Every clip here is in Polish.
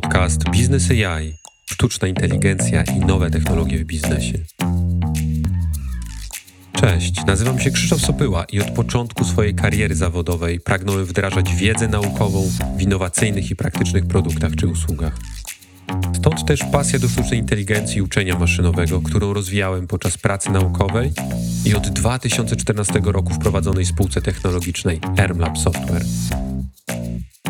podcast Biznes AI, sztuczna inteligencja i nowe technologie w biznesie. Cześć, nazywam się Krzysztof Sopyła i od początku swojej kariery zawodowej pragnąłem wdrażać wiedzę naukową w innowacyjnych i praktycznych produktach czy usługach. Stąd też pasja do sztucznej inteligencji i uczenia maszynowego, którą rozwijałem podczas pracy naukowej i od 2014 roku w prowadzonej spółce technologicznej Ermlab Software.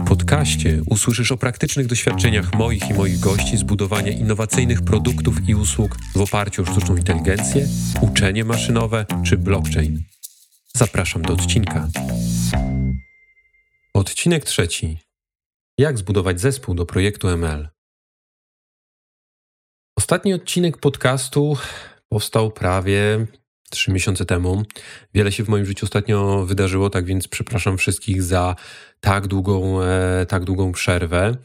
Podcaście usłyszysz o praktycznych doświadczeniach moich i moich gości z budowania innowacyjnych produktów i usług w oparciu o sztuczną inteligencję, uczenie maszynowe czy blockchain. Zapraszam do odcinka. Odcinek trzeci. Jak zbudować zespół do projektu ML? Ostatni odcinek podcastu powstał prawie trzy miesiące temu. Wiele się w moim życiu ostatnio wydarzyło, tak więc przepraszam wszystkich za tak długą, e, tak długą przerwę.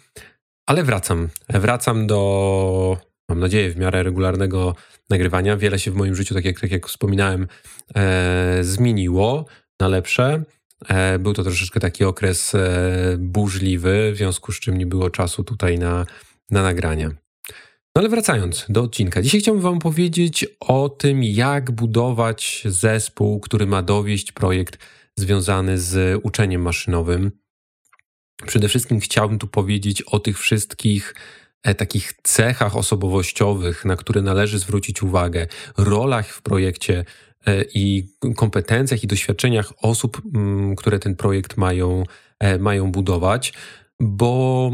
Ale wracam. Wracam do, mam nadzieję, w miarę regularnego nagrywania. Wiele się w moim życiu, tak jak, tak jak wspominałem, e, zmieniło na lepsze. E, był to troszeczkę taki okres burzliwy, w związku z czym nie było czasu tutaj na, na nagrania. No ale wracając do odcinka. Dzisiaj chciałbym Wam powiedzieć o tym, jak budować zespół, który ma dowieść projekt związany z uczeniem maszynowym. Przede wszystkim chciałbym tu powiedzieć o tych wszystkich e, takich cechach osobowościowych, na które należy zwrócić uwagę, rolach w projekcie e, i kompetencjach i doświadczeniach osób, mm, które ten projekt mają, e, mają budować, bo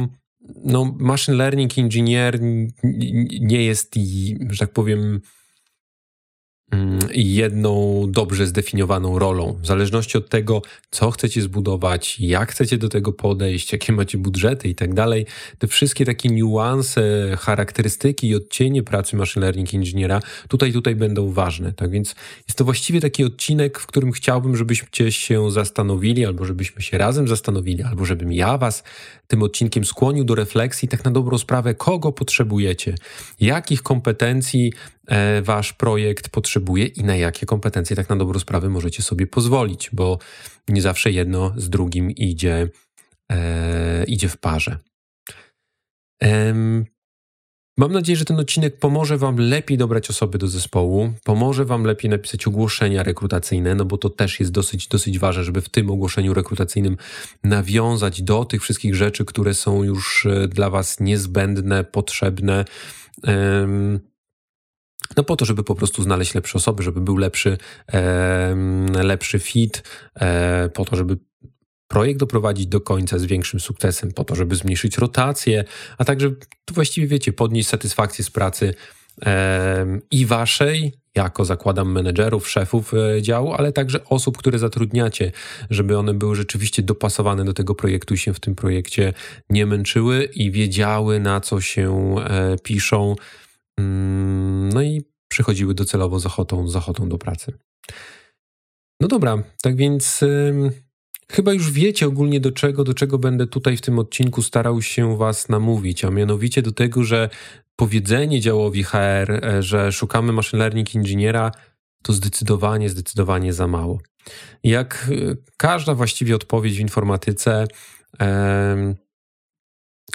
no, machine learning engineer nie jest, że tak powiem, jedną dobrze zdefiniowaną rolą. W zależności od tego, co chcecie zbudować, jak chcecie do tego podejść, jakie macie budżety i tak dalej, te wszystkie takie niuanse, charakterystyki i odcienie pracy machine learning inżyniera tutaj, tutaj będą ważne. Tak więc jest to właściwie taki odcinek, w którym chciałbym, żebyście się zastanowili, albo żebyśmy się razem zastanowili, albo żebym ja was tym odcinkiem skłonił do refleksji, tak na dobrą sprawę, kogo potrzebujecie, jakich kompetencji E, wasz projekt potrzebuje i na jakie kompetencje tak na dobrą sprawę możecie sobie pozwolić, bo nie zawsze jedno z drugim idzie, e, idzie w parze. Mam nadzieję, że ten odcinek pomoże Wam lepiej dobrać osoby do zespołu, pomoże Wam lepiej napisać ogłoszenia rekrutacyjne, no bo to też jest dosyć, dosyć ważne, żeby w tym ogłoszeniu rekrutacyjnym nawiązać do tych wszystkich rzeczy, które są już e, dla Was niezbędne, potrzebne. No po to, żeby po prostu znaleźć lepsze osoby, żeby był lepszy, e, lepszy fit, e, po to, żeby projekt doprowadzić do końca z większym sukcesem, po to, żeby zmniejszyć rotację, a także tu właściwie wiecie, podnieść satysfakcję z pracy e, i waszej, jako zakładam menedżerów, szefów e, działu, ale także osób, które zatrudniacie, żeby one były rzeczywiście dopasowane do tego projektu i się w tym projekcie nie męczyły i wiedziały, na co się e, piszą no i przychodziły docelowo z ochotą, z ochotą do pracy. No dobra, tak więc chyba już wiecie ogólnie do czego, do czego będę tutaj w tym odcinku starał się Was namówić, a mianowicie do tego, że powiedzenie działowi HR, e, że szukamy machine learning inżyniera, to zdecydowanie, zdecydowanie za mało. Jak e, każda właściwie odpowiedź w informatyce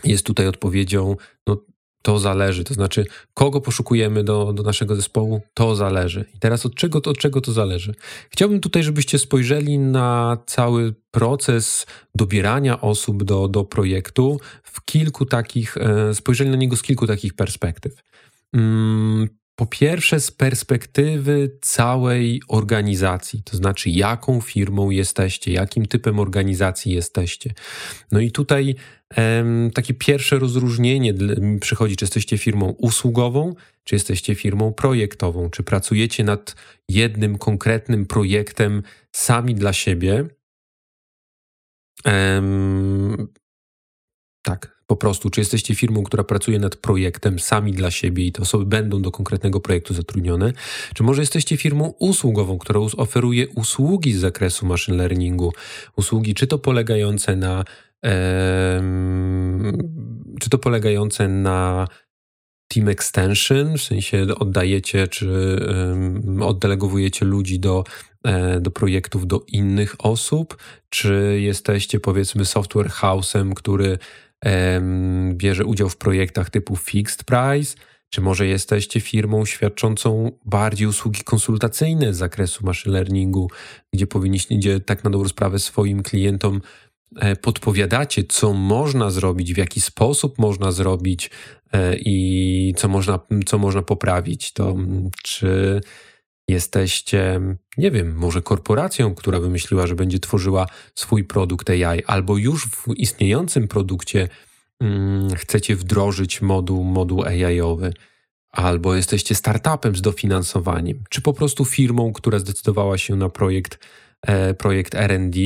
jest tutaj odpowiedzią, no to zależy. To znaczy, kogo poszukujemy do, do naszego zespołu, to zależy. I teraz od czego, to, od czego to zależy? Chciałbym tutaj, żebyście spojrzeli na cały proces dobierania osób do, do projektu w kilku takich, e, spojrzeli na niego z kilku takich perspektyw. Mm, po pierwsze, z perspektywy całej organizacji, to znaczy, jaką firmą jesteście, jakim typem organizacji jesteście. No i tutaj takie pierwsze rozróżnienie przychodzi, czy jesteście firmą usługową, czy jesteście firmą projektową, czy pracujecie nad jednym konkretnym projektem sami dla siebie. Tak, po prostu, czy jesteście firmą, która pracuje nad projektem sami dla siebie i te osoby będą do konkretnego projektu zatrudnione, czy może jesteście firmą usługową, która oferuje usługi z zakresu machine learningu, usługi czy to polegające na czy to polegające na team extension, w sensie oddajecie czy oddelegowujecie ludzi do, e, do projektów do innych osób, czy jesteście powiedzmy software house'em, który bierze udział w projektach typu fixed price, czy może jesteście firmą świadczącą bardziej usługi konsultacyjne z zakresu machine learningu, gdzie powinniście, gdzie tak na dobrą sprawę swoim klientom podpowiadacie, co można zrobić, w jaki sposób można zrobić e, i co można, co można poprawić, to czy jesteście, nie wiem, może korporacją, która wymyśliła, że będzie tworzyła swój produkt AI, albo już w istniejącym produkcie mm, chcecie wdrożyć moduł, moduł AI-owy, albo jesteście startupem z dofinansowaniem, czy po prostu firmą, która zdecydowała się na projekt, e, projekt RD,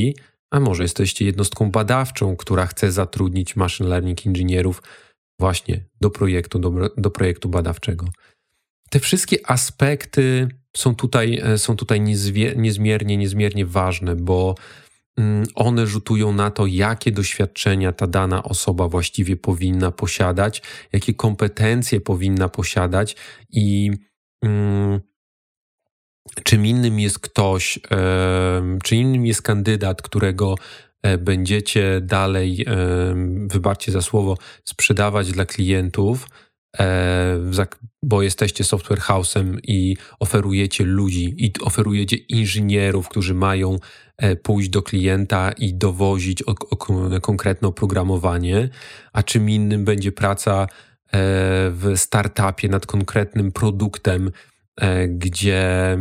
a może jesteście jednostką badawczą, która chce zatrudnić machine learning inżynierów właśnie do projektu, do, do projektu badawczego. Te wszystkie aspekty są tutaj, e, są tutaj niezmiernie, niezmiernie ważne, bo mm, one rzutują na to, jakie doświadczenia ta dana osoba właściwie powinna posiadać, jakie kompetencje powinna posiadać i mm, czym innym jest ktoś, czy innym jest kandydat, którego e, będziecie dalej, wybaczcie za słowo, sprzedawać dla klientów E, bo jesteście software house'em i oferujecie ludzi i oferujecie inżynierów, którzy mają e, pójść do klienta i dowozić o, o konkretne oprogramowanie, a czym innym będzie praca w startupie nad konkretnym produktem, gdzie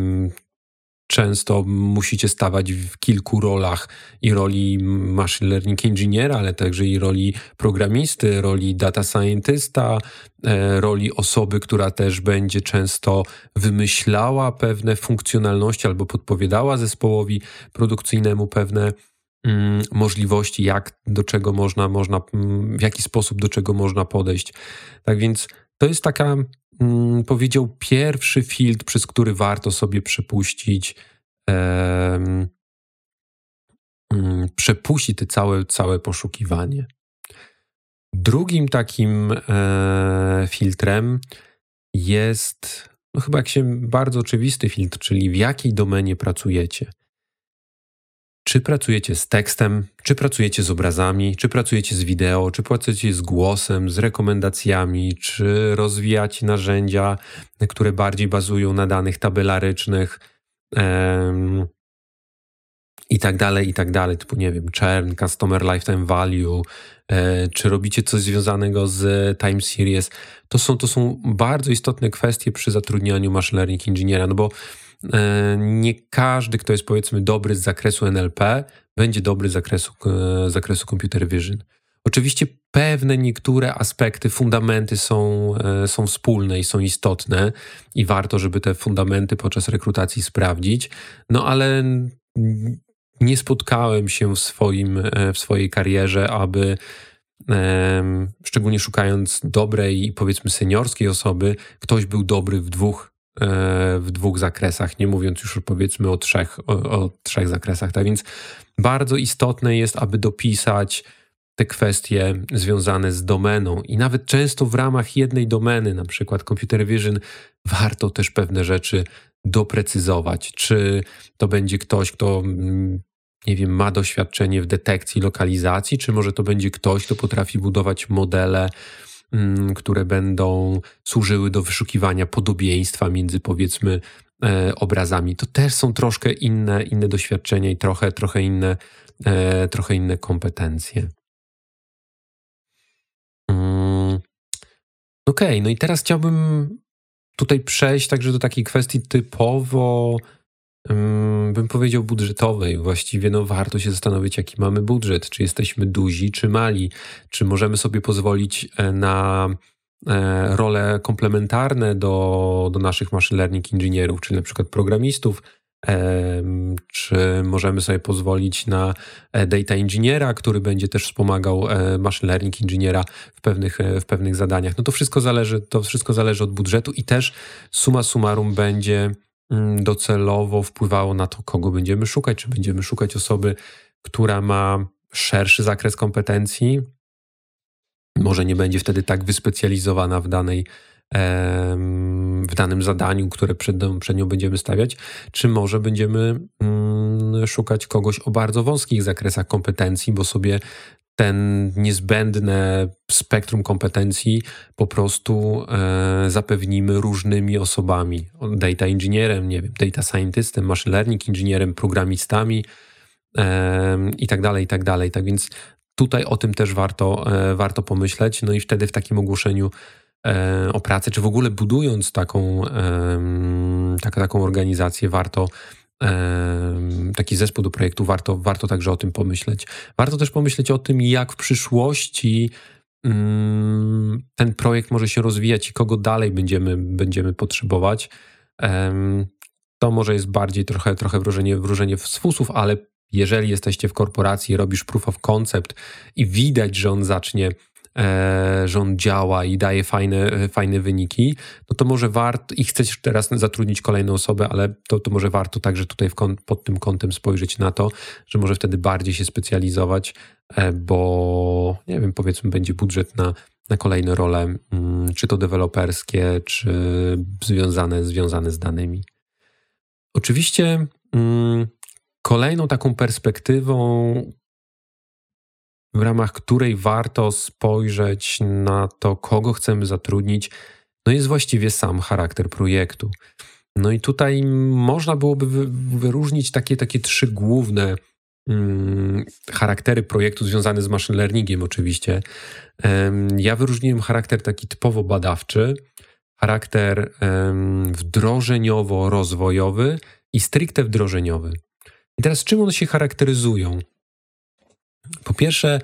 często musicie stawać w kilku rolach i roli machine learning inżyniera, ale także i roli programisty, roli data scientysta, e, roli osoby, która też będzie często wymyślała pewne funkcjonalności albo podpowiadała zespołowi produkcyjnemu pewne mm, możliwości, jak do czego można, można, w jaki sposób do czego można podejść. Tak więc to jest taka mm, powiedział, pierwszy filtr, przez który warto sobie przepuścić, um, te całe, całe poszukiwanie. Drugim takim e, filtrem jest, no chyba jak się bardzo oczywisty filtr, czyli w jakiej domenie pracujecie. Czy pracujecie z tekstem, czy pracujecie z obrazami, czy pracujecie z wideo, czy pracujecie z głosem, z rekomendacjami, czy rozwijacie narzędzia, które bardziej bazują na danych tabelarycznych um, i tak dalej, i tak dalej, typu nie wiem, churn, customer lifetime value, e, czy robicie coś związanego z time series. To są, to są bardzo istotne kwestie przy zatrudnianiu machine learning inżyniera, no bo nie każdy, kto jest powiedzmy dobry z zakresu NLP, będzie dobry z zakresu, z zakresu computer vision. Oczywiście pewne niektóre aspekty, fundamenty są, e, są wspólne i są istotne i warto, żeby te fundamenty podczas rekrutacji sprawdzić, no ale nie spotkałem się w, swoim, e, w swojej karierze, aby szczególnie szukając dobrej i powiedzmy seniorskiej osoby, ktoś był dobry w dwóch E, w dwóch zakresach, nie mówiąc już powiedzmy o trzech, o, o trzech zakresach. Tak więc bardzo istotne jest, aby dopisać te kwestie związane z domeną i nawet często w ramach jednej domeny, na przykład computer vision, warto też pewne rzeczy doprecyzować. Czy to będzie ktoś, kto mm, nie wiem, ma doświadczenie w detekcji lokalizacji, czy może to będzie ktoś, kto potrafi budować modele które będą służyły do wyszukiwania podobieństwa między powiedzmy e, obrazami. To też są troszkę inne, inne doświadczenia i trochę, trochę, inne, e, trochę inne kompetencje. Mm. Okej, okay, no i teraz chciałbym tutaj przejść także do takiej kwestii typowo bym powiedział budżetowej. Właściwie no, warto się zastanowić, jaki mamy budżet. Czy jesteśmy duzi, czy mali? Czy możemy sobie pozwolić e, na e, role komplementarne do, do naszych machine learning inżynierów, czyli na przykład programistów, czy możemy sobie pozwolić na e, data inżyniera, który będzie też wspomagał machine learning inżyniera w pewnych, w pewnych zadaniach. No to wszystko zależy, to wszystko zależy od budżetu i też suma summarum będzie docelowo wpływało na to, kogo będziemy szukać. Czy będziemy szukać osoby, która ma szerszy zakres kompetencji, może nie będzie wtedy tak wyspecjalizowana w danej w danym zadaniu, które przed, przed nią będziemy stawiać, czy może będziemy mm, szukać kogoś o bardzo wąskich zakresach kompetencji, bo sobie ten niezbędne spektrum kompetencji po prostu e, zapewnimy różnymi osobami. Data inżynierem, nie wiem, data scientystem, machine learning inżynierem, programistami e, i tak dalej, i tak dalej. Tak więc tutaj o tym też warto, e, warto pomyśleć. No i wtedy w takim ogłoszeniu e, o pracę, czy w ogóle budując taką, tak, taką organizację, warto taki zespół do projektu, warto, warto także o tym pomyśleć. Warto też pomyśleć o tym, jak w przyszłości mm, ten projekt może się rozwijać i kogo dalej będziemy, będziemy potrzebować. To może jest bardziej trochę, trochę wróżenie, wróżenie z fusów, ale jeżeli jesteście w korporacji, robisz proof of concept i widać, że on zacznie że on działa i daje fajne, fajne wyniki, no to może warto, i chcesz teraz zatrudnić kolejną osobę, ale to, to może warto także tutaj kąt, pod tym kątem spojrzeć na to, że może wtedy bardziej się specjalizować, e, bo nie wiem, powiedzmy, będzie budżet na, na kolejne role, mm, czy to deweloperskie, czy związane, związane z danymi. Oczywiście mm, kolejną taką perspektywą, w ramach której warto spojrzeć na to, kogo chcemy zatrudnić, no jest właściwie sam charakter projektu. No i tutaj można byłoby wyróżnić takie, takie trzy główne hmm, charaktery projektu związane z machine learningiem oczywiście. Ja wyróżniłem charakter taki typowo badawczy, charakter wdrożeniowo-rozwojowy i stricte wdrożeniowy. I teraz czym one się charakteryzują? Po pierwsze,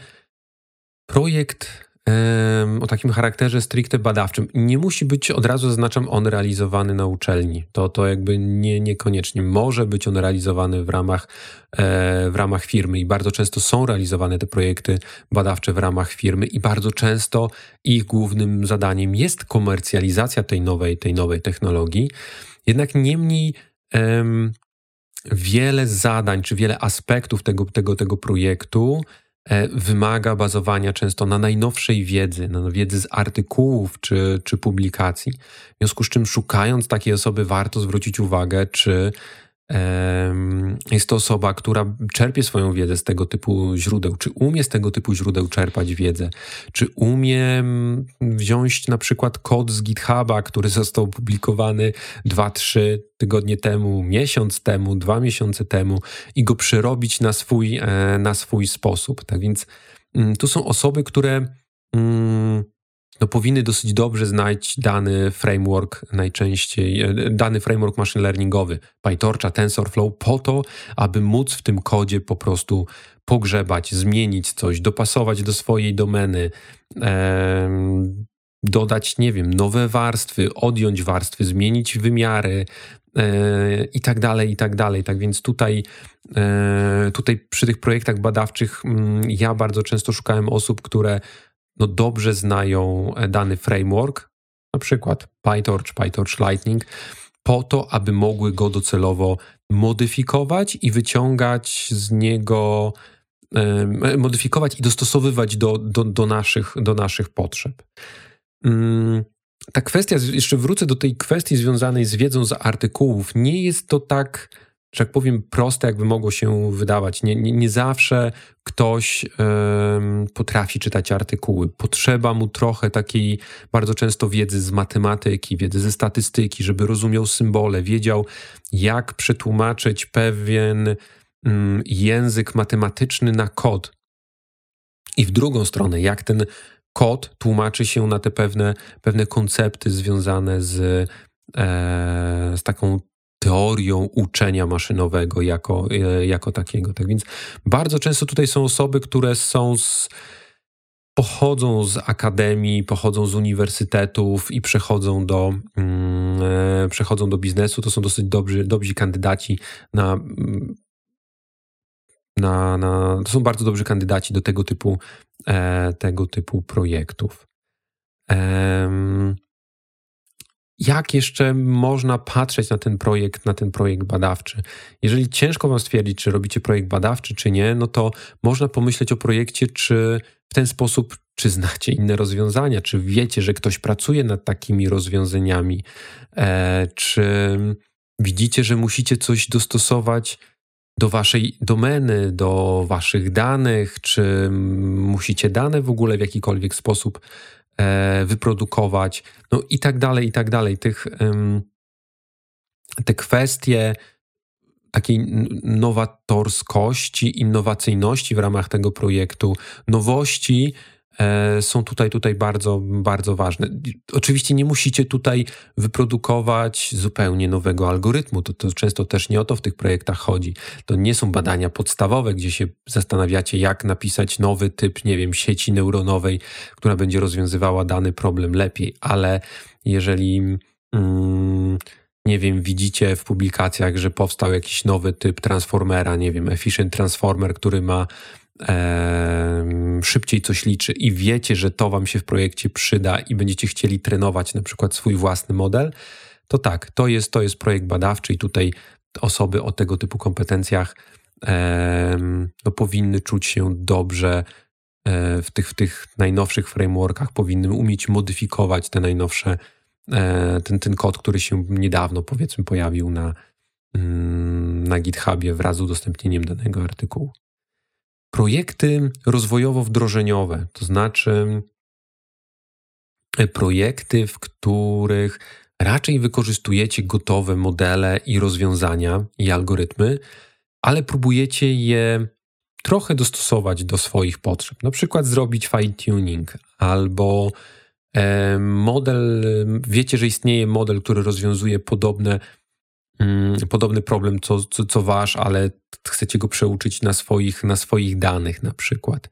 projekt o takim charakterze stricte badawczym nie musi być od razu, zaznaczam, on realizowany na uczelni. To, to jakby nie, niekoniecznie. Może być on realizowany w ramach, e, w ramach firmy i bardzo często są realizowane te projekty badawcze w ramach firmy i bardzo często ich głównym zadaniem jest komercjalizacja tej nowej, tej nowej technologii. Jednak niemniej wiele zadań, czy wiele aspektów tego, tego, tego projektu e, wymaga bazowania często na najnowszej wiedzy, na wiedzy z artykułów czy, czy publikacji. W związku z czym, szukając takiej osoby, warto zwrócić uwagę, czy jest to osoba, która czerpie swoją wiedzę z tego typu źródeł, czy umie z tego typu źródeł czerpać wiedzę, czy umie wziąć na przykład kod z GitHuba, który został opublikowany 2-3 tygodnie temu, miesiąc temu, dwa miesiące temu i go przerobić na swój, e, na swój sposób. Tak więc mm, tu są osoby, które mm, no powinny dosyć dobrze znać dany framework, najczęściej e, dany framework machine learningowy, PyTorcha, TensorFlow, po to, aby móc w tym kodzie po prostu pogrzebać, zmienić coś, dopasować do swojej domeny, em, dodać, nie wiem, nowe warstwy, odjąć warstwy, zmienić wymiary, e, i tak dalej, i tak dalej. Tak więc tutaj, e, tutaj przy tych projektach badawczych mm, ja bardzo często szukałem osób, które no dobrze znają e, dany framework, na przykład PyTorch, PyTorch Lightning, po to, aby mogły go docelowo modyfikować i wyciągać z niego, modyfikować i dostosowywać do, do, do, naszych, do naszych potrzeb. Mm, ta kwestia, jeszcze wrócę do tej kwestii związanej z wiedzą z artykułów. Nie jest to tak że tak powiem, proste, jakby mogło się wydawać. Nie, nie, nie zawsze ktoś potrafi czytać artykuły. Potrzeba mu trochę takiej bardzo często wiedzy z matematyki, wiedzy ze statystyki, żeby rozumiał symbole, wiedział, jak przetłumaczyć pewien um, język matematyczny na kod. I w drugą stronę, jak ten kod tłumaczy się na te pewne, pewne koncepty związane z, e, z taką teorią uczenia maszynowego jako, e, jako takiego. Tak więc bardzo często tutaj są osoby, które są z, pochodzą z akademii, pochodzą z uniwersytetów i przechodzą do, mm, e, przechodzą do biznesu. To są dosyć dobrzy, dobrzy kandydaci na, mm, na, na. To są bardzo dobrzy kandydaci do tego typu, e, tego typu projektów. E, jak jeszcze można patrzeć na ten projekt, na ten projekt badawczy. Jeżeli ciężko wam stwierdzić, czy robicie projekt badawczy, czy nie, no to można pomyśleć o projekcie, czy w ten sposób, czy znacie inne rozwiązania, czy wiecie, że ktoś pracuje nad takimi rozwiązaniami, e, czy widzicie, że musicie coś dostosować do waszej domeny, do waszych danych, czy musicie dane w ogóle w jakikolwiek sposób wyprodukować, no i tak dalej, i tak dalej. Tych, te kwestie takiej nowatorskości, innowacyjności w ramach tego projektu, nowości, E, są tutaj, tutaj bardzo, bardzo ważne. Oczywiście nie musicie tutaj wyprodukować zupełnie nowego algorytmu. To, to często też nie o to w tych projektach chodzi. To nie są badania podstawowe, gdzie się zastanawiacie, jak napisać nowy typ, nie wiem, sieci neuronowej, która będzie rozwiązywała dany problem lepiej, ale jeżeli. Mm, nie wiem, widzicie w publikacjach, że powstał jakiś nowy typ transformera, nie wiem, efficient transformer, który ma szybciej coś liczy i wiecie, że to Wam się w projekcie przyda i będziecie chcieli trenować na przykład swój własny model, to tak, to jest, to jest projekt badawczy i tutaj osoby o tego typu kompetencjach no, powinny czuć się dobrze e, w tych, w tych najnowszych frameworkach, powinny umieć modyfikować te najnowsze, e, ten, ten kod, który się niedawno powiedzmy pojawił na, mm, na GitHubie wraz z udostępnieniem danego artykułu projekty rozwojowo-wdrożeniowe, to znaczy e, projekty, w których raczej wykorzystujecie gotowe modele i rozwiązania i algorytmy, ale próbujecie je trochę dostosować do swoich potrzeb. Na przykład zrobić fine tuning albo e, model, wiecie, że istnieje model, który rozwiązuje podobne podobny problem co, co, co wasz, ale chcecie go przeuczyć na swoich, na swoich danych na przykład.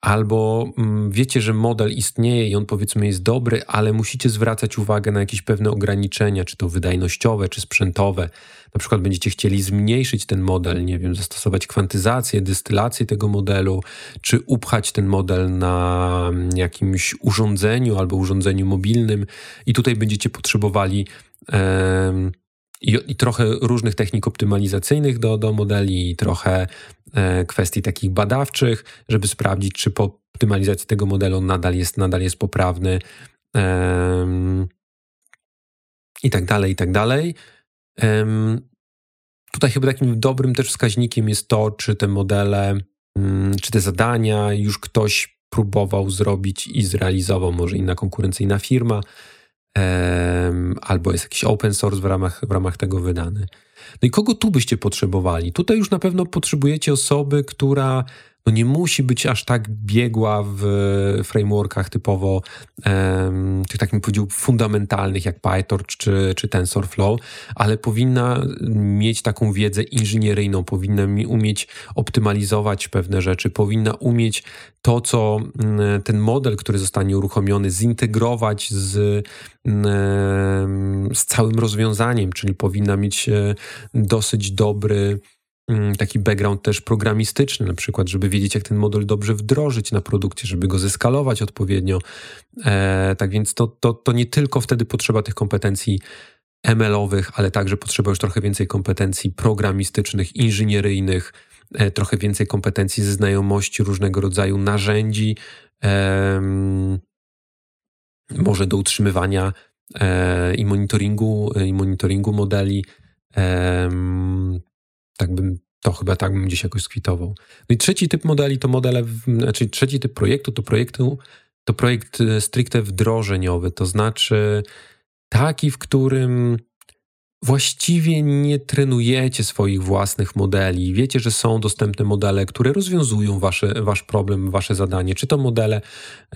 Albo mm, wiecie, że model istnieje i on powiedzmy jest dobry, ale musicie zwracać uwagę na jakieś pewne ograniczenia, czy to wydajnościowe, czy sprzętowe. Na przykład będziecie chcieli zmniejszyć ten model, nie wiem, zastosować kwantyzację, dystylację tego modelu, czy upchać ten model na mm, jakimś urządzeniu albo urządzeniu mobilnym i tutaj będziecie potrzebowali i, i trochę różnych technik optymalizacyjnych do, do modeli, trochę e, kwestii takich badawczych, żeby sprawdzić, czy po optymalizacji tego modelu nadal jest, nadal jest poprawny e, i tak dalej, i tak dalej. E, tutaj chyba takim dobrym też wskaźnikiem jest to, czy te modele, mm, czy te zadania już ktoś próbował zrobić i zrealizował, może inna konkurencyjna firma, albo jest jakiś open source w ramach, w ramach tego wydany. No i kogo tu byście potrzebowali? Tutaj już na pewno potrzebujecie osoby, która no nie musi być aż tak biegła w frameworkach typowo um, tych takich powiedział fundamentalnych jak PyTorch czy, czy TensorFlow, ale powinna mieć taką wiedzę inżynieryjną, powinna umieć optymalizować pewne rzeczy, powinna umieć to, co mm, ten model, który zostanie uruchomiony, zintegrować z, mm, z całym rozwiązaniem, czyli powinna mieć e, dosyć dobry taki background też programistyczny, na przykład, żeby wiedzieć, jak ten model dobrze wdrożyć na produkcie, żeby go zeskalować odpowiednio. E, tak więc to, to, to nie tylko wtedy potrzeba tych kompetencji ML-owych, ale także potrzeba już trochę więcej kompetencji programistycznych, inżynieryjnych, e, trochę więcej kompetencji ze znajomości różnego rodzaju narzędzi, e, może do utrzymywania e, i monitoringu, i monitoringu modeli tak bym, to chyba tak bym gdzieś jakoś skwitował. No i trzeci typ modeli to modele, znaczy trzeci typ projektu to projektu, to projekt e, stricte wdrożeniowy, to znaczy taki, w którym właściwie nie trenujecie swoich własnych modeli. Wiecie, że są dostępne modele, które rozwiązują wasze, wasz problem, wasze zadanie. Czy to modele,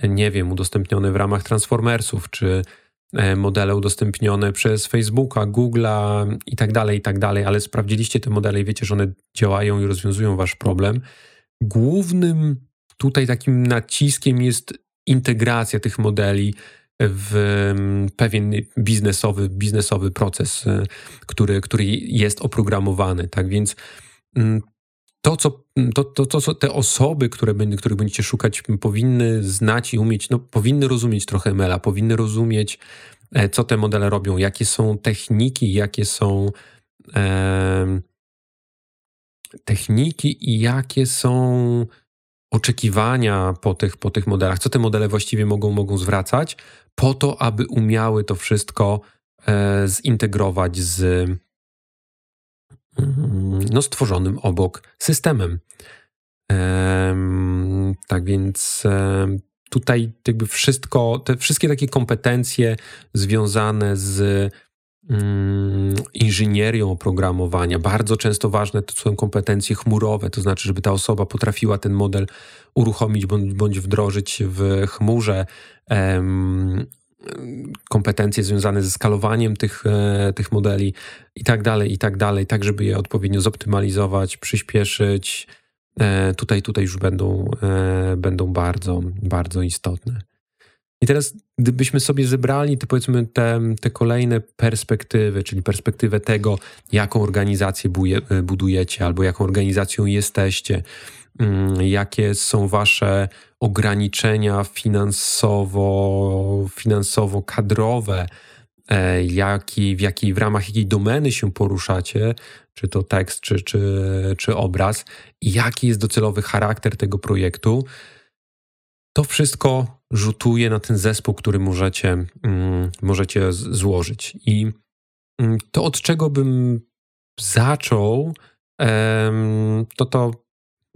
nie wiem, udostępnione w ramach Transformersów, czy E, modele udostępnione przez Facebooka, Google'a i tak dalej, i tak dalej, ale sprawdziliście te modele i wiecie, że one działają i rozwiązują wasz problem. Głównym tutaj takim naciskiem jest integracja tych modeli w mm, pewien biznesowy, biznesowy proces, e, który, który jest oprogramowany. Tak więc mm, to, co, to, to, to, co te osoby, które, których będziecie szukać, powinny znać i umieć, no, powinny rozumieć trochę ML-a, powinny rozumieć, e, co te modele robią, jakie są techniki, jakie są e, techniki i jakie są oczekiwania po tych, po tych modelach, co te modele właściwie mogą, mogą zwracać, po to, aby umiały to wszystko e, zintegrować z, no, stworzonym obok systemem. Tak więc tutaj jakby wszystko, te wszystkie takie kompetencje związane z mm, inżynierią oprogramowania. Bardzo często ważne to są kompetencje chmurowe, to znaczy, żeby ta osoba potrafiła ten model uruchomić bądź wdrożyć w chmurze. Kompetencje związane ze skalowaniem tych, e, tych modeli i tak dalej, i tak dalej, tak żeby je odpowiednio zoptymalizować, przyspieszyć, E, tutaj, tutaj już będą, e, będą bardzo, bardzo istotne. I teraz, gdybyśmy sobie zebrali te, powiedzmy, te, te kolejne perspektywy, czyli perspektywę tego, jaką organizację e, budujecie, albo jaką organizacją jesteście, mm, jakie są wasze ograniczenia finansowo, finansowo-kadrowe, jaki, w, jakiej, w ramach jakiej domeny się poruszacie, czy to tekst, czy, czy, czy obraz, jaki jest docelowy charakter tego projektu, to wszystko rzutuje na ten zespół, który możecie, mm, możecie złożyć. I mm, to, od czego bym zaczął, to to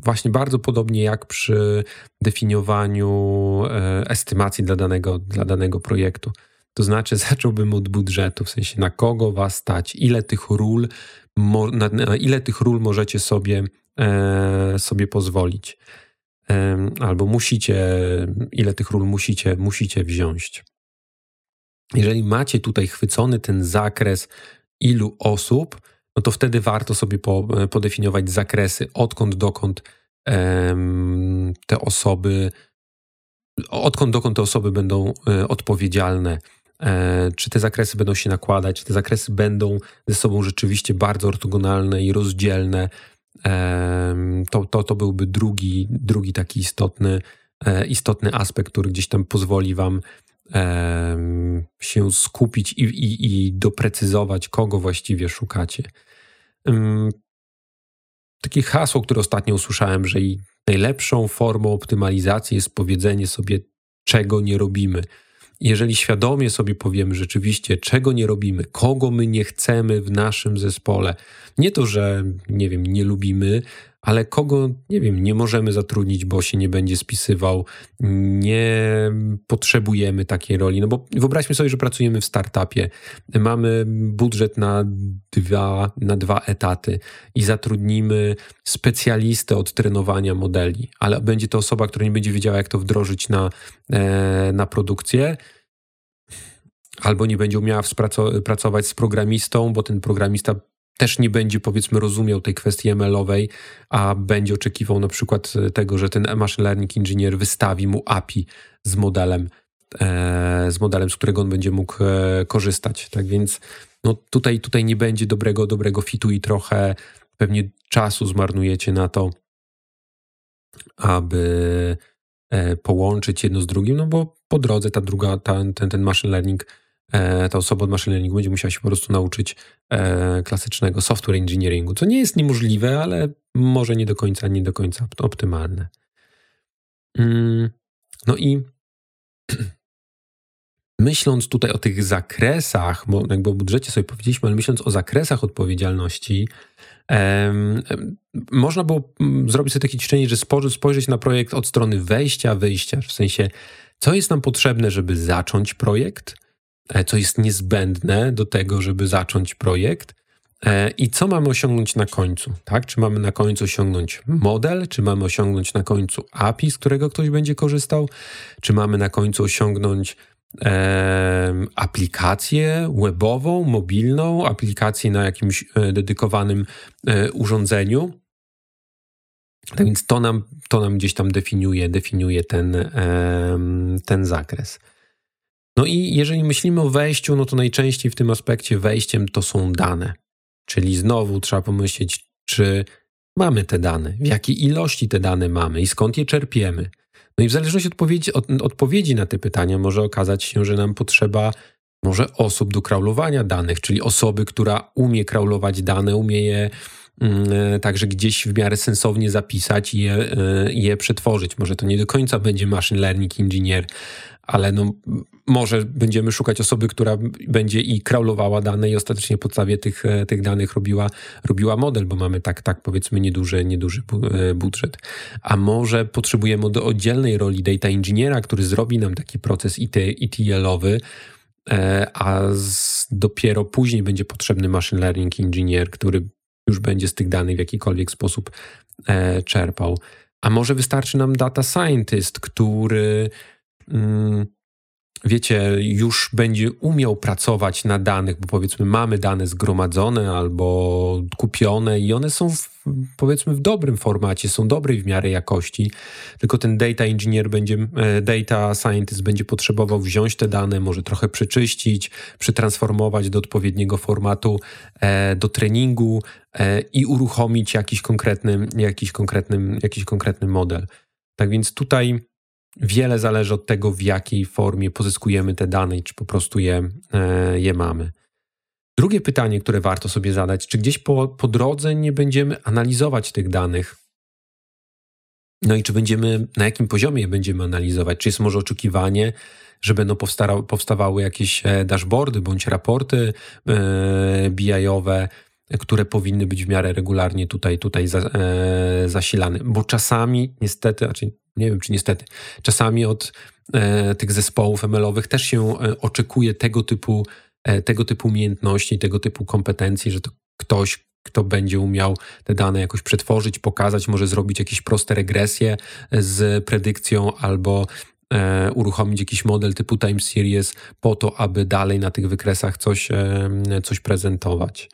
właśnie bardzo podobnie jak przy definiowaniu e, estymacji dla danego, dla danego projektu. To znaczy, zacząłbym od budżetu, w sensie na kogo was stać, ile tych ról na, ile tych ról możecie sobie, e, sobie pozwolić. E, albo musicie, ile tych ról musicie, musicie wziąć. Jeżeli macie tutaj chwycony ten zakres ilu osób, no to wtedy warto sobie po, podefiniować zakresy, odkąd dokąd e, te osoby, odkąd dokąd te osoby będą e, odpowiedzialne E, czy te zakresy będą się nakładać, czy te zakresy będą ze sobą rzeczywiście bardzo ortogonalne i rozdzielne. To, to, to byłby drugi, drugi taki istotny, e, istotny aspekt, który gdzieś tam pozwoli Wam się skupić i, i, i doprecyzować, kogo właściwie szukacie. Takie hasło, które ostatnio usłyszałem, że najlepszą formą optymalizacji jest powiedzenie sobie, czego nie robimy. Jeżeli świadomie sobie powiemy rzeczywiście, czego nie robimy, kogo my nie chcemy w naszym zespole, nie to, że nie wiem, nie lubimy, ale kogo, nie wiem, nie możemy zatrudnić, bo się nie będzie spisywał, nie potrzebujemy takiej roli. No bo wyobraźmy sobie, że pracujemy w startupie, mamy budżet na dwa, na dwa etaty i zatrudnimy specjalistę od trenowania modeli, ale będzie to osoba, która nie będzie wiedziała, jak to wdrożyć na, e, na produkcję. Albo nie będzie umiała pracować z programistą, bo ten programista też nie będzie, powiedzmy, rozumiał tej kwestii ML-owej, a będzie oczekiwał na przykład tego, że ten machine learning engineer wystawi mu API z modelem, e, z modelem, z którego on będzie mógł e, korzystać. Tak więc no, tutaj, tutaj nie będzie dobrego, dobrego fitu i trochę pewnie czasu zmarnujecie na to, aby e, połączyć jedno z drugim, no bo po drodze ta druga, ta, ten, ten machine learning E, ta osoba od machine learningu będzie musiała się po prostu nauczyć e, klasycznego software engineeringu, co nie jest niemożliwe, ale może nie do końca, nie do końca optymalne. Mm, no i myśląc tutaj o tych zakresach, bo jakby o budżecie sobie powiedzieliśmy, ale myśląc o zakresach odpowiedzialności, można było mm, zrobić sobie takie ćwiczenie, że spojrzeć na projekt od strony wejścia, wyjścia, w sensie, co jest nam potrzebne, żeby zacząć projekt, E, co jest niezbędne do tego, żeby zacząć projekt e, i co mamy osiągnąć na końcu, tak? Czy mamy na końcu osiągnąć model, czy mamy osiągnąć na końcu API, z którego ktoś będzie korzystał, czy mamy na końcu osiągnąć e, aplikację webową, mobilną, aplikację na jakimś e, dedykowanym e, urządzeniu. Tak więc to nam, to nam gdzieś tam definiuje, definiuje ten, e, ten zakres. No i jeżeli myślimy o wejściu, no to najczęściej w tym aspekcie wejściem to są dane. Czyli znowu trzeba pomyśleć, czy mamy te dane, w jakiej ilości te dane mamy i skąd je czerpiemy. No i w zależności od odpowiedzi, od odpowiedzi na te pytania może okazać się, że nam potrzeba może osób do kraulowania danych, czyli osoby, która umie kraulować dane, umie je mm, także gdzieś w miarę sensownie zapisać i je, y, je przetworzyć. Może to nie do końca będzie machine learning engineer, ale no, może będziemy szukać osoby, która będzie i crawlowała dane i ostatecznie podstawie tych, e, tych danych robiła, robiła model, bo mamy tak, tak powiedzmy nieduży, nieduży e, budżet. A może potrzebujemy do oddzielnej roli data engineera, który zrobi nam taki proces ETL-owy, e, a z, dopiero później będzie potrzebny machine learning engineer, który już będzie z tych danych w jakikolwiek sposób czerpał. A może wystarczy nam data scientist, który wiecie, już będzie umiał pracować na danych, bo powiedzmy mamy dane zgromadzone albo kupione i one są w, powiedzmy w dobrym formacie, są dobrej w miarę jakości, tylko ten data engineer będzie, e, data scientist będzie potrzebował wziąć te dane, może trochę przeczyścić, przetransformować do odpowiedniego formatu, e, do treningu e, i uruchomić jakiś konkretny, jakiś konkretny, jakiś konkretny model. Tak więc tutaj wiele zależy od tego, w jakiej formie pozyskujemy te dane i czy po prostu je, e, je mamy. Drugie pytanie, które warto sobie zadać, czy gdzieś po, po drodze nie będziemy analizować tych danych? No i czy będziemy, na jakim poziomie je będziemy analizować? Czy jest może oczekiwanie, że będą powstawały jakieś e, dashboardy bądź raporty e, BI-owe, które powinny być w miarę regularnie tutaj, tutaj zasilane? Bo czasami, niestety, znaczy nie wiem czy niestety, czasami od e, tych zespołów ML-owych też się e, oczekuje tego typu, e, tego typu umiejętności, tego typu kompetencji, że to ktoś, kto będzie umiał te dane jakoś przetworzyć, pokazać, może zrobić jakieś proste regresje z predykcją albo e, uruchomić jakiś model typu time series po to, aby dalej na tych wykresach coś, e, coś prezentować.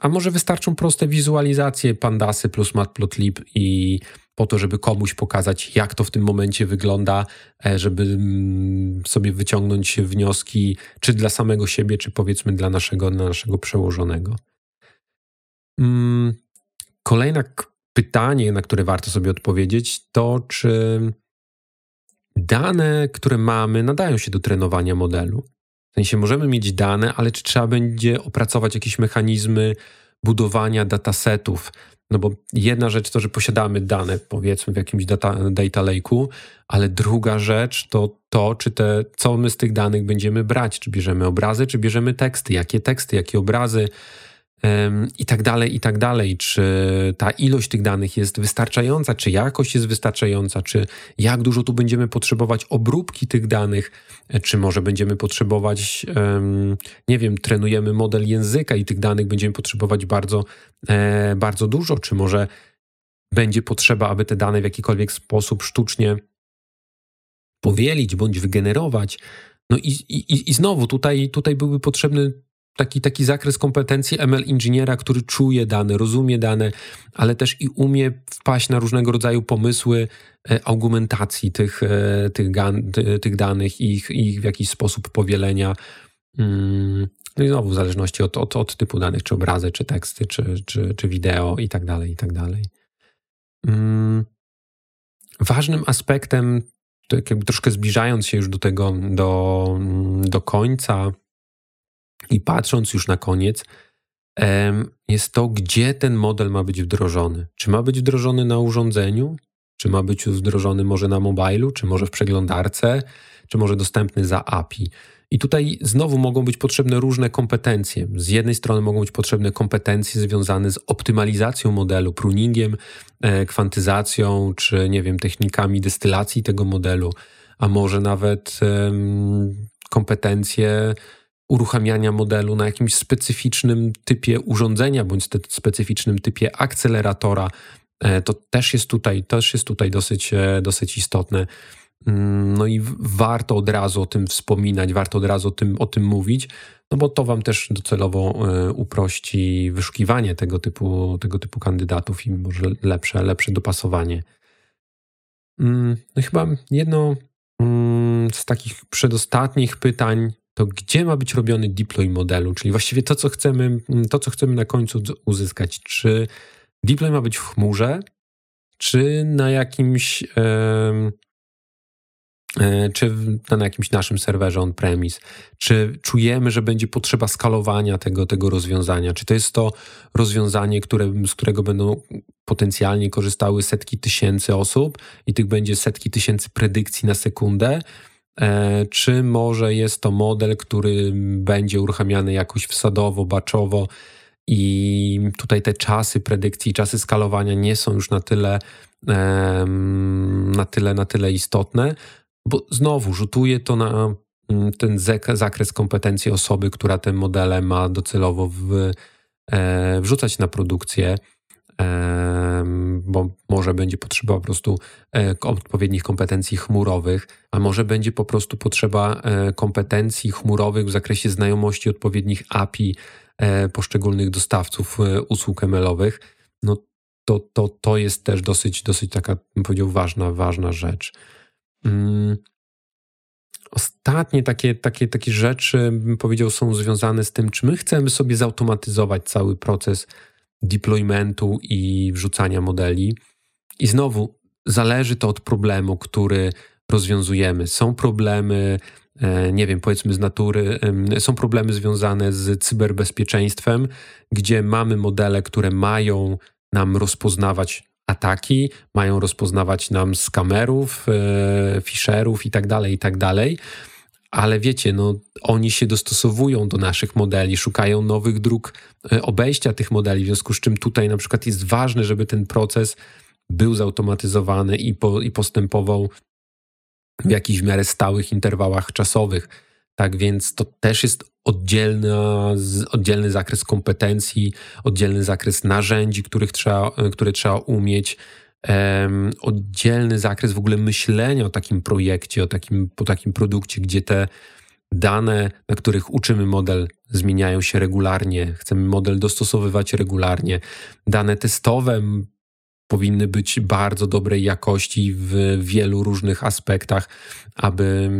A może wystarczą proste wizualizacje Pandasy plus Matplotlib i po to, żeby komuś pokazać, jak to w tym momencie wygląda, e, żeby mm, sobie wyciągnąć wnioski, czy dla samego siebie, czy powiedzmy dla naszego, dla naszego przełożonego. Mm, kolejne pytanie, na które warto sobie odpowiedzieć, to czy dane, które mamy, nadają się do trenowania modelu. W sensie możemy mieć dane, ale czy trzeba będzie opracować jakieś mechanizmy budowania datasetów, no bo jedna rzecz to, że posiadamy dane, powiedzmy, w jakimś data, data lake'u, ale druga rzecz to to, czy te, co my z tych danych będziemy brać. Czy bierzemy obrazy, czy bierzemy teksty, jakie teksty, jakie obrazy, i tak dalej, i tak dalej. Czy ta ilość tych danych jest wystarczająca, czy jakość jest wystarczająca, czy jak dużo tu będziemy potrzebować obróbki tych danych, czy może będziemy potrzebować, nie wiem, trenujemy model języka i tych danych będziemy potrzebować bardzo, e, bardzo dużo, czy może będzie potrzeba, aby te dane w jakikolwiek sposób sztucznie powielić bądź wygenerować. No i, i, i znowu tutaj, tutaj byłby potrzebny taki, taki zakres kompetencji ML inżyniera, który czuje dane, rozumie dane, ale też i umie wpaść na różnego rodzaju pomysły e, argumentacji tych, e, tych, tych danych i ich, ich w jakiś sposób powielenia. Mm, no i znowu w zależności od, od, od typu danych, czy obrazy, czy teksty, czy, czy, czy wideo i tak dalej, i tak dalej. Mm, ważnym aspektem, tak jakby troszkę zbliżając się już do tego, do, do końca, i patrząc już na koniec, jest to, gdzie ten model ma być wdrożony. Czy ma być wdrożony na urządzeniu, czy ma być wdrożony może na mobilu, czy może w przeglądarce, czy może dostępny za API. I tutaj znowu mogą być potrzebne różne kompetencje. Z jednej strony mogą być potrzebne kompetencje związane z optymalizacją modelu, pruningiem, e, kwantyzacją, czy nie wiem, technikami destylacji tego modelu, a może nawet kompetencje uruchamiania modelu na jakimś specyficznym typie urządzenia bądź specyficznym typie akceleratora. E, to też jest tutaj, też jest tutaj dosyć, e, dosyć istotne. Mm, no i warto od razu o tym wspominać, warto od razu o tym, o tym mówić, no bo to Wam też docelowo e, uprości wyszukiwanie tego typu, tego typu kandydatów i może lepsze, lepsze dopasowanie. Mm, no chyba jedno mm, z takich przedostatnich pytań, to gdzie ma być robiony deploy modelu, czyli właściwie to, co chcemy, to, co chcemy na końcu uzyskać. Czy deploy ma być w chmurze, czy na jakimś, e, czy na jakimś naszym serwerze on-premise? Czy czujemy, że będzie potrzeba skalowania tego, tego rozwiązania? Czy to jest to rozwiązanie, które, z którego będą potencjalnie korzystały setki tysięcy osób i tych będzie setki tysięcy predykcji na sekundę? Czy może jest to model, który będzie uruchamiany jakoś wsadowo, baczowo i tutaj te czasy predykcji, czasy skalowania nie są już na tyle, na tyle, na tyle istotne, bo znowu rzutuje to na mm, ten zakres kompetencji osoby, która te modele ma docelowo w, e, wrzucać na produkcję, bo może będzie potrzeba po prostu e, odpowiednich kompetencji chmurowych, a może będzie po prostu potrzeba e, kompetencji chmurowych w zakresie znajomości odpowiednich API poszczególnych dostawców usług ML-owych. No to, to, to jest też dosyć, dosyć taka, bym powiedział, ważna, ważna rzecz. Mm. Ostatnie takie, takie, takie rzeczy, bym powiedział, są związane z tym, czy my chcemy sobie zautomatyzować cały proces deploymentu i wrzucania modeli. I znowu, zależy to od problemu, który rozwiązujemy. Są problemy, e, nie wiem, powiedzmy z natury, są problemy związane z cyberbezpieczeństwem, gdzie mamy modele, które mają nam rozpoznawać ataki, mają rozpoznawać nam z kamerów, e, fisherów i tak Ale wiecie, no, oni się dostosowują do naszych modeli, szukają nowych dróg e, obejścia tych modeli, w związku z czym tutaj na przykład jest ważne, żeby ten proces był zautomatyzowany i, po, i postępował w jakichś w miarę stałych interwałach czasowych. Tak więc to też jest oddzielna, oddzielny zakres kompetencji, oddzielny zakres narzędzi, których trzeba, które trzeba umieć, um, oddzielny zakres w ogóle myślenia o takim projekcie, o takim, o takim produkcie, gdzie te dane, na których uczymy model, zmieniają się regularnie, chcemy model dostosowywać regularnie. Dane testowe powinny być bardzo dobrej jakości w wielu różnych aspektach, aby,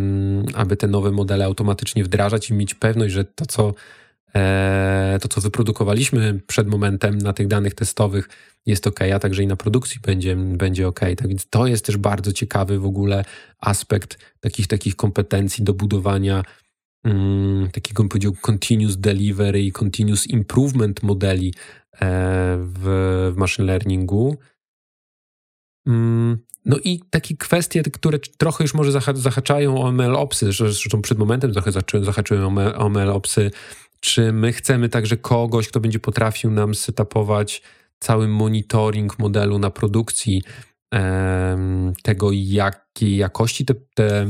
aby te nowe modele automatycznie wdrażać i mieć pewność, że to, co to, co wyprodukowaliśmy przed momentem na tych danych testowych, jest ok, a także i na produkcji będzie, będzie ok. Tak więc to jest też bardzo ciekawy w ogóle aspekt takich, takich kompetencji do budowania um, takiego, bym powiedział, continuous delivery i continuous improvement modeli e, w, w machine learningu. Mm, no i takie kwestie, które trochę już może zahaczają o MLOpsy, zresztą przed momentem trochę zahaczają o MLOpsy, czy my chcemy także kogoś, kto będzie potrafił nam setupować cały monitoring modelu na produkcji, tego jakiej jakości te, te,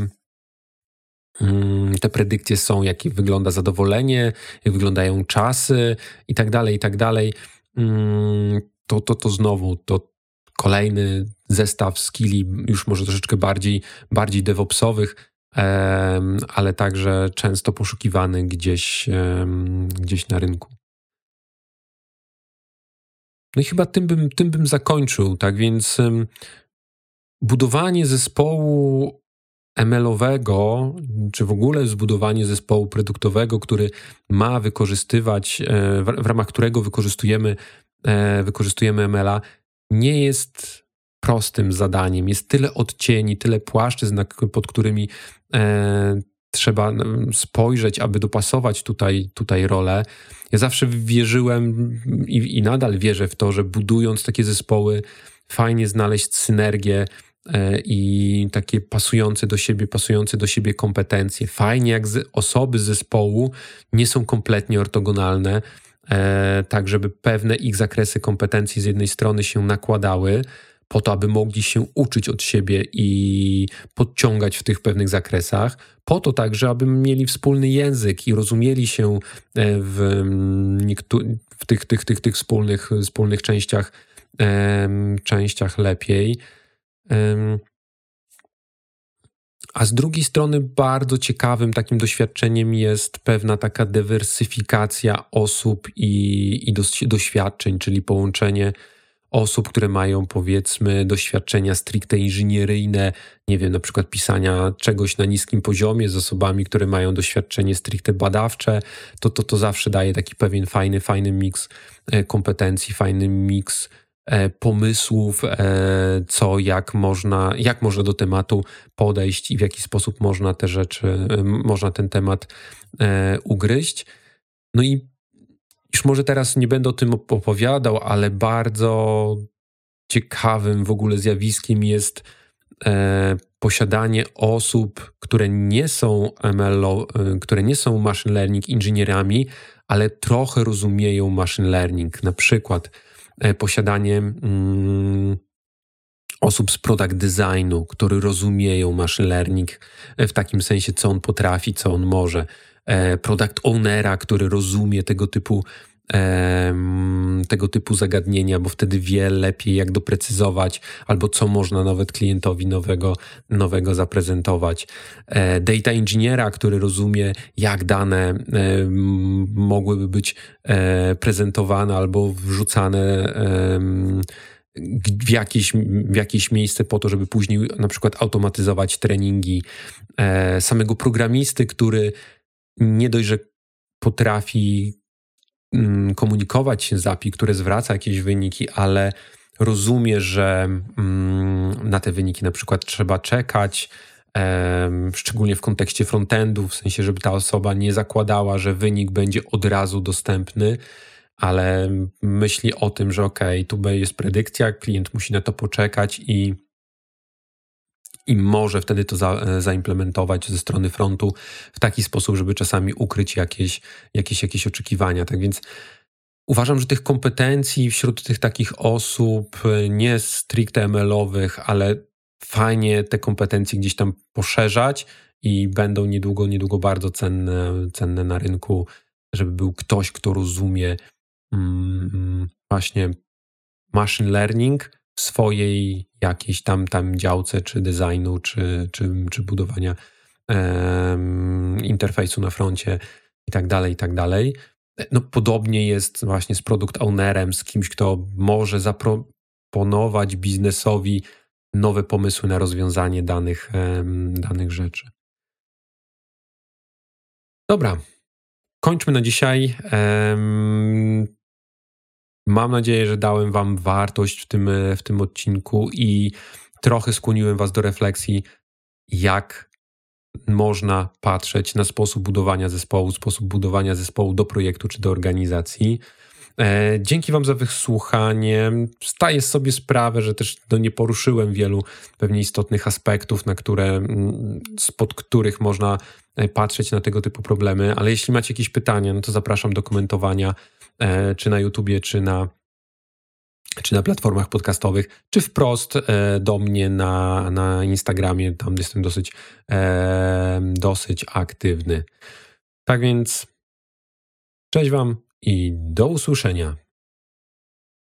mm, te predykcje są, jakie wygląda zadowolenie, jak wyglądają czasy i tak dalej, i tak dalej. Mm, to, to, to znowu, to kolejny zestaw skilli, już może troszeczkę bardziej, bardziej DevOpsowych, ale także często poszukiwany gdzieś, gdzieś na rynku. No i chyba tym bym, tym bym zakończył, tak więc budowanie zespołu ML-owego, czy w ogóle zbudowanie zespołu produktowego, który ma wykorzystywać, e, w ramach którego wykorzystujemy, e, wykorzystujemy ML-a, nie jest prostym zadaniem. Jest tyle odcieni, tyle płaszczyzn, pod którymi e, trzeba spojrzeć, aby dopasować tutaj, tutaj rolę. Ja zawsze wierzyłem i, i nadal wierzę w to, że budując takie zespoły, fajnie znaleźć synergię e, i takie pasujące do siebie, pasujące do siebie kompetencje. Fajnie, jak z, osoby z zespołu nie są kompletnie ortogonalne, e, tak żeby pewne ich zakresy kompetencji z jednej strony się nakładały, po to, aby mogli się uczyć od siebie i podciągać w tych pewnych zakresach, po to także, aby mieli wspólny język i rozumieli się e, w, mm, w tych, tych, tych, tych wspólnych, wspólnych częściach, częściach lepiej. A z drugiej strony bardzo ciekawym takim doświadczeniem jest pewna taka dywersyfikacja osób i, i doświadczeń, czyli połączenie osób, które mają powiedzmy doświadczenia stricte inżynieryjne, nie wiem, na przykład pisania czegoś na niskim poziomie z osobami, które mają doświadczenie stricte badawcze, to to, to zawsze daje taki pewien fajny, fajny miks e, kompetencji, fajny miks e, pomysłów, e, co, jak można, jak można do tematu podejść i w jaki sposób można te rzeczy, można ten temat ugryźć. No i już może teraz nie będę o tym opowiadał, ale bardzo ciekawym w ogóle zjawiskiem jest e, posiadanie osób, które nie są ML, które nie są machine learning inżynierami, ale trochę rozumieją machine learning. Na przykład posiadanie mm, osób z product designu, które rozumieją machine learning w takim sensie, co on potrafi, co on może. Product ownera, który rozumie tego typu tego typu zagadnienia, bo wtedy wie lepiej, jak doprecyzować, albo co można nawet klientowi nowego, nowego zaprezentować. E, data engineera, który rozumie, jak dane mogłyby być e, prezentowane albo wrzucane w jakieś, w jakieś miejsce po to, żeby później na przykład automatyzować treningi e, samego programisty, który nie dość, że potrafi Mm, komunikować się z API, które zwraca jakieś wyniki, ale rozumie, że mm, na te wyniki na przykład trzeba czekać, szczególnie w kontekście frontendu, w sensie, żeby ta osoba nie zakładała, że wynik będzie od razu dostępny, ale myśli o tym, że ok, tu jest predykcja, klient musi na to poczekać i i może wtedy to za, e, zaimplementować ze strony frontu w taki sposób, żeby czasami ukryć jakieś, jakieś, jakieś oczekiwania. Tak więc uważam, że tych kompetencji wśród tych takich osób, e, nie stricte ML-owych, ale fajnie te kompetencje gdzieś tam poszerzać i będą niedługo, niedługo bardzo cenne, cenne na rynku, żeby był ktoś, kto rozumie mm, właśnie machine learning, w swojej jakiejś tam, tam działce, czy designu, czy, czy, czy budowania um, interfejsu na froncie i tak dalej, i tak dalej. No, podobnie jest właśnie z produkt ownerem, z kimś, kto może zaproponować biznesowi nowe pomysły na rozwiązanie danych, um, danych rzeczy. Dobra, kończmy na dzisiaj. Um, Mam nadzieję, że dałem Wam wartość w tym, w tym odcinku i trochę skłoniłem Was do refleksji, jak można patrzeć na sposób budowania zespołu, sposób budowania zespołu do projektu czy do organizacji. E, dzięki Wam za wysłuchanie. Staję sobie sprawę, że też no, nie poruszyłem wielu pewnie istotnych aspektów, na które, spod których można e, patrzeć na tego typu problemy, ale jeśli macie jakieś pytania, no to zapraszam do komentowania E, czy na YouTubie, czy na, czy na platformach podcastowych, czy wprost e, do mnie na, na Instagramie. Tam jestem dosyć, e, dosyć aktywny. Tak więc cześć Wam i do usłyszenia.